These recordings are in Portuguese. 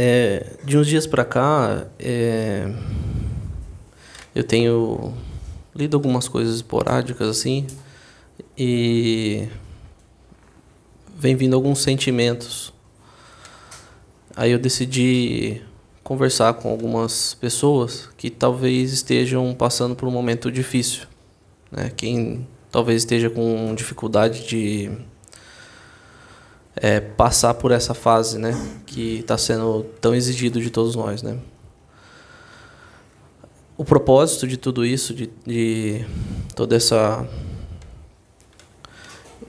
É, de uns dias para cá, é, eu tenho lido algumas coisas esporádicas assim e vem vindo alguns sentimentos. Aí eu decidi conversar com algumas pessoas que talvez estejam passando por um momento difícil, né? Quem talvez esteja com dificuldade de é, passar por essa fase, né? Que está sendo tão exigido de todos nós, né? O propósito de tudo isso, de, de toda essa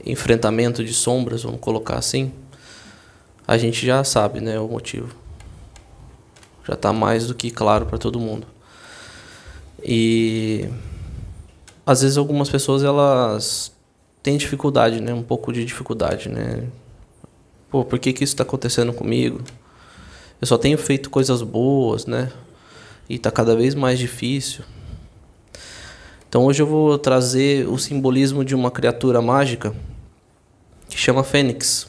enfrentamento de sombras, vamos colocar assim, a gente já sabe, né, o motivo. Já está mais do que claro para todo mundo. E às vezes algumas pessoas elas têm dificuldade, né, um pouco de dificuldade, né? Pô, por que que isso está acontecendo comigo? Eu só tenho feito coisas boas, né? E está cada vez mais difícil. Então hoje eu vou trazer o simbolismo de uma criatura mágica que chama Fênix.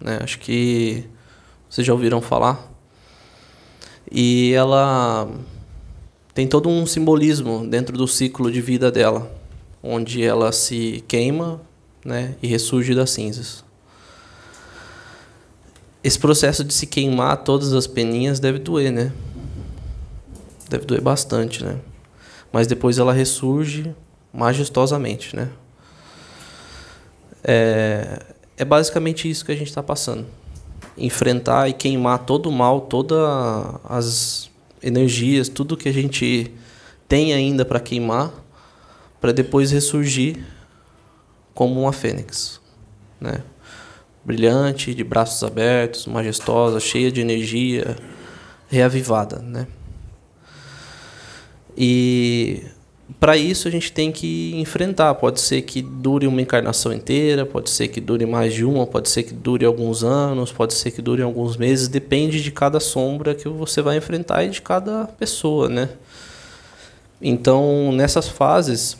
Né? Acho que vocês já ouviram falar. E ela tem todo um simbolismo dentro do ciclo de vida dela, onde ela se queima né, e ressurge das cinzas. Esse processo de se queimar todas as peninhas deve doer, né? Deve doer bastante, né? Mas depois ela ressurge majestosamente, né? É, é basicamente isso que a gente está passando. Enfrentar e queimar todo o mal, todas as energias, tudo que a gente tem ainda para queimar, para depois ressurgir como uma fênix, né? Brilhante, de braços abertos, majestosa, cheia de energia, reavivada, né? E para isso a gente tem que enfrentar. Pode ser que dure uma encarnação inteira, pode ser que dure mais de uma, pode ser que dure alguns anos, pode ser que dure alguns meses, depende de cada sombra que você vai enfrentar e de cada pessoa, né? Então, nessas fases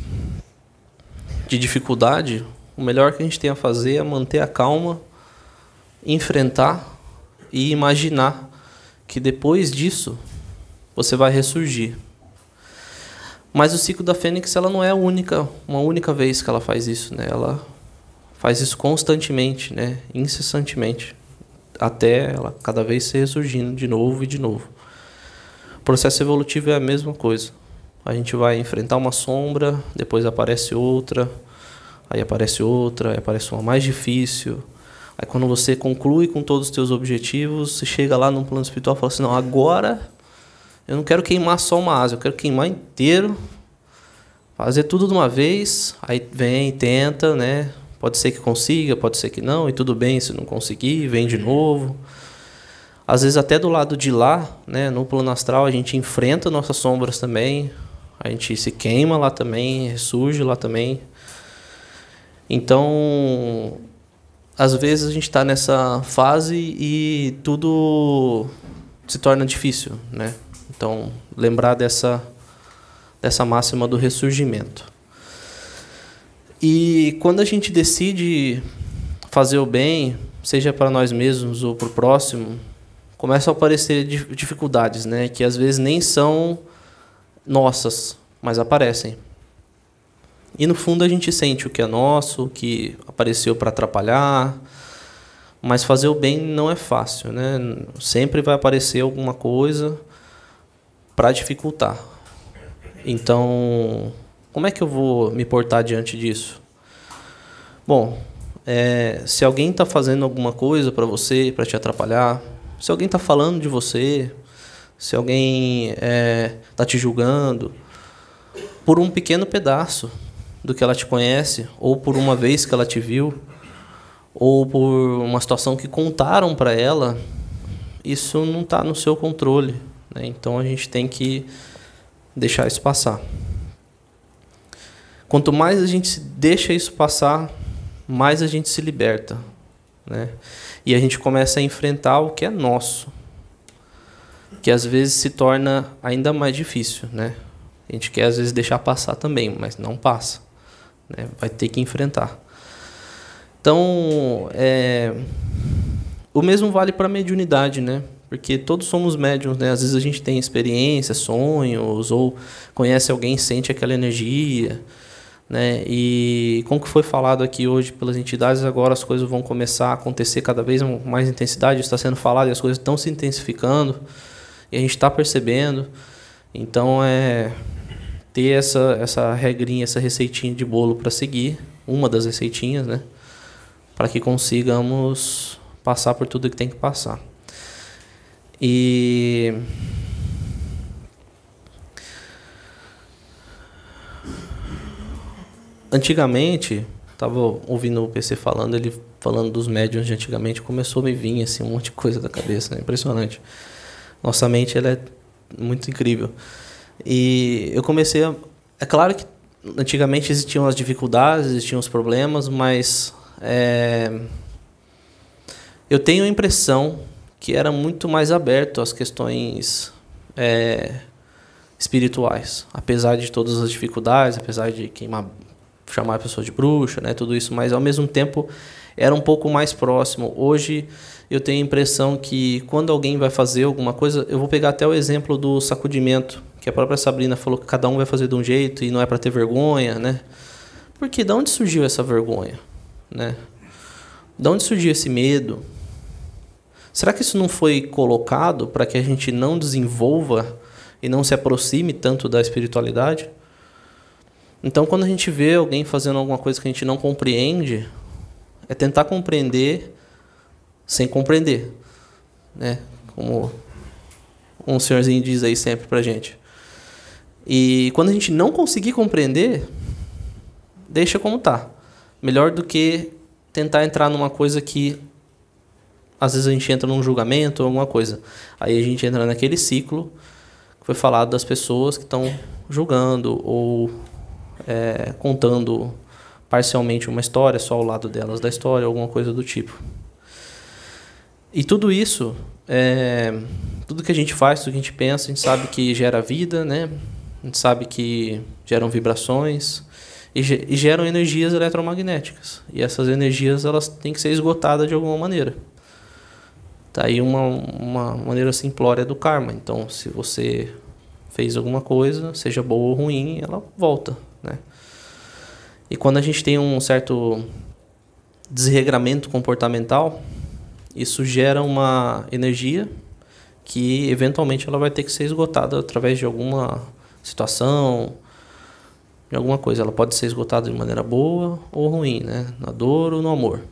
de dificuldade, o melhor que a gente tem a fazer é manter a calma, enfrentar e imaginar que depois disso você vai ressurgir. Mas o ciclo da Fênix ela não é a única, uma única vez que ela faz isso, né? Ela faz isso constantemente, né? Incessantemente, até ela cada vez se ressurgindo de novo e de novo. O processo evolutivo é a mesma coisa. A gente vai enfrentar uma sombra, depois aparece outra, aí aparece outra, aí aparece uma mais difícil. Aí quando você conclui com todos os seus objetivos, você chega lá no plano espiritual e fala assim, não, agora eu não quero queimar só uma asa, eu quero queimar inteiro, fazer tudo de uma vez, aí vem, tenta, né? Pode ser que consiga, pode ser que não, e tudo bem se não conseguir, vem de novo. Às vezes até do lado de lá, né, no plano astral, a gente enfrenta nossas sombras também, a gente se queima lá também, ressurge lá também. Então, às vezes a gente está nessa fase e tudo se torna difícil, né? Então, lembrar dessa, dessa máxima do ressurgimento. E quando a gente decide fazer o bem, seja para nós mesmos ou para o próximo, começam a aparecer dificuldades, né? Que às vezes nem são nossas, mas aparecem. E no fundo a gente sente o que é nosso, o que apareceu para atrapalhar, mas fazer o bem não é fácil, né? Sempre vai aparecer alguma coisa para dificultar. Então, como é que eu vou me portar diante disso? Bom, é, se alguém está fazendo alguma coisa para você, para te atrapalhar, se alguém está falando de você, se alguém está é, tá te julgando, por um pequeno pedaço do que ela te conhece, ou por uma vez que ela te viu, ou por uma situação que contaram para ela, isso não está no seu controle. Né? Então a gente tem que deixar isso passar. Quanto mais a gente deixa isso passar, mais a gente se liberta. Né? E a gente começa a enfrentar o que é nosso, que às vezes se torna ainda mais difícil. Né? A gente quer às vezes deixar passar também, mas não passa. Né? Vai ter que enfrentar. Então, é, o mesmo vale para a mediunidade, né? Porque todos somos médiums, né? Às vezes a gente tem experiências, sonhos, ou conhece alguém, sente aquela energia, né? E como que foi falado aqui hoje pelas entidades, agora as coisas vão começar a acontecer cada vez com mais intensidade, está sendo falado e as coisas estão se intensificando, e a gente está percebendo. Então é ter essa, essa regrinha, essa receitinha de bolo para seguir, uma das receitinhas, né? Para que consigamos passar por tudo que tem que passar. E antigamente, estava ouvindo o PC falando, ele falando dos médiums de antigamente, começou a me vir assim, um monte de coisa da cabeça, né? impressionante. Nossa mente ela é muito incrível. E eu comecei a. É claro que antigamente existiam as dificuldades, existiam os problemas, mas é, eu tenho a impressão que era muito mais aberto às questões é, espirituais, apesar de todas as dificuldades, apesar de queimar, chamar a pessoa de bruxa, né, tudo isso, mas ao mesmo tempo era um pouco mais próximo. Hoje eu tenho a impressão que quando alguém vai fazer alguma coisa, eu vou pegar até o exemplo do sacudimento, que a própria Sabrina falou que cada um vai fazer de um jeito e não é para ter vergonha, né? Porque de onde surgiu essa vergonha, né? De onde surgiu esse medo? Será que isso não foi colocado para que a gente não desenvolva e não se aproxime tanto da espiritualidade? Então, quando a gente vê alguém fazendo alguma coisa que a gente não compreende, é tentar compreender sem compreender, né? Como um senhorzinho diz aí sempre pra gente. E quando a gente não conseguir compreender, deixa como tá. Melhor do que tentar entrar numa coisa que às vezes a gente entra num julgamento ou alguma coisa. Aí a gente entra naquele ciclo que foi falado das pessoas que estão julgando ou é, contando parcialmente uma história, só o lado delas da história, alguma coisa do tipo. E tudo isso, é, tudo que a gente faz, tudo que a gente pensa, a gente sabe que gera vida, né? A gente sabe que geram vibrações e, e geram energias eletromagnéticas. E essas energias elas têm que ser esgotadas de alguma maneira. Tá aí uma, uma maneira simplória do karma. Então, se você fez alguma coisa, seja boa ou ruim, ela volta, né? E quando a gente tem um certo desregramento comportamental, isso gera uma energia que eventualmente ela vai ter que ser esgotada através de alguma situação, de alguma coisa. Ela pode ser esgotada de maneira boa ou ruim, né? Na dor ou no amor.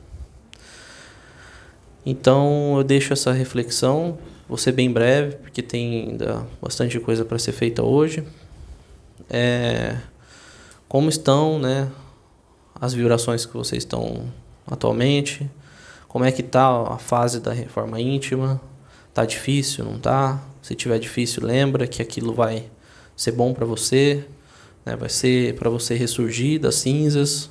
Então eu deixo essa reflexão, vou ser bem breve, porque tem ainda bastante coisa para ser feita hoje. É, como estão né, as vibrações que vocês estão atualmente? Como é que está a fase da reforma íntima? Tá difícil, não tá? Se tiver difícil, lembra que aquilo vai ser bom para você, né? vai ser para você ressurgir das cinzas,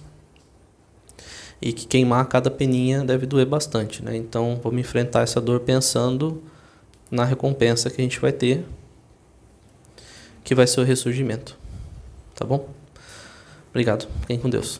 e que queimar cada peninha deve doer bastante, né? Então, vamos enfrentar essa dor pensando na recompensa que a gente vai ter, que vai ser o ressurgimento. Tá bom? Obrigado. Fiquem com Deus.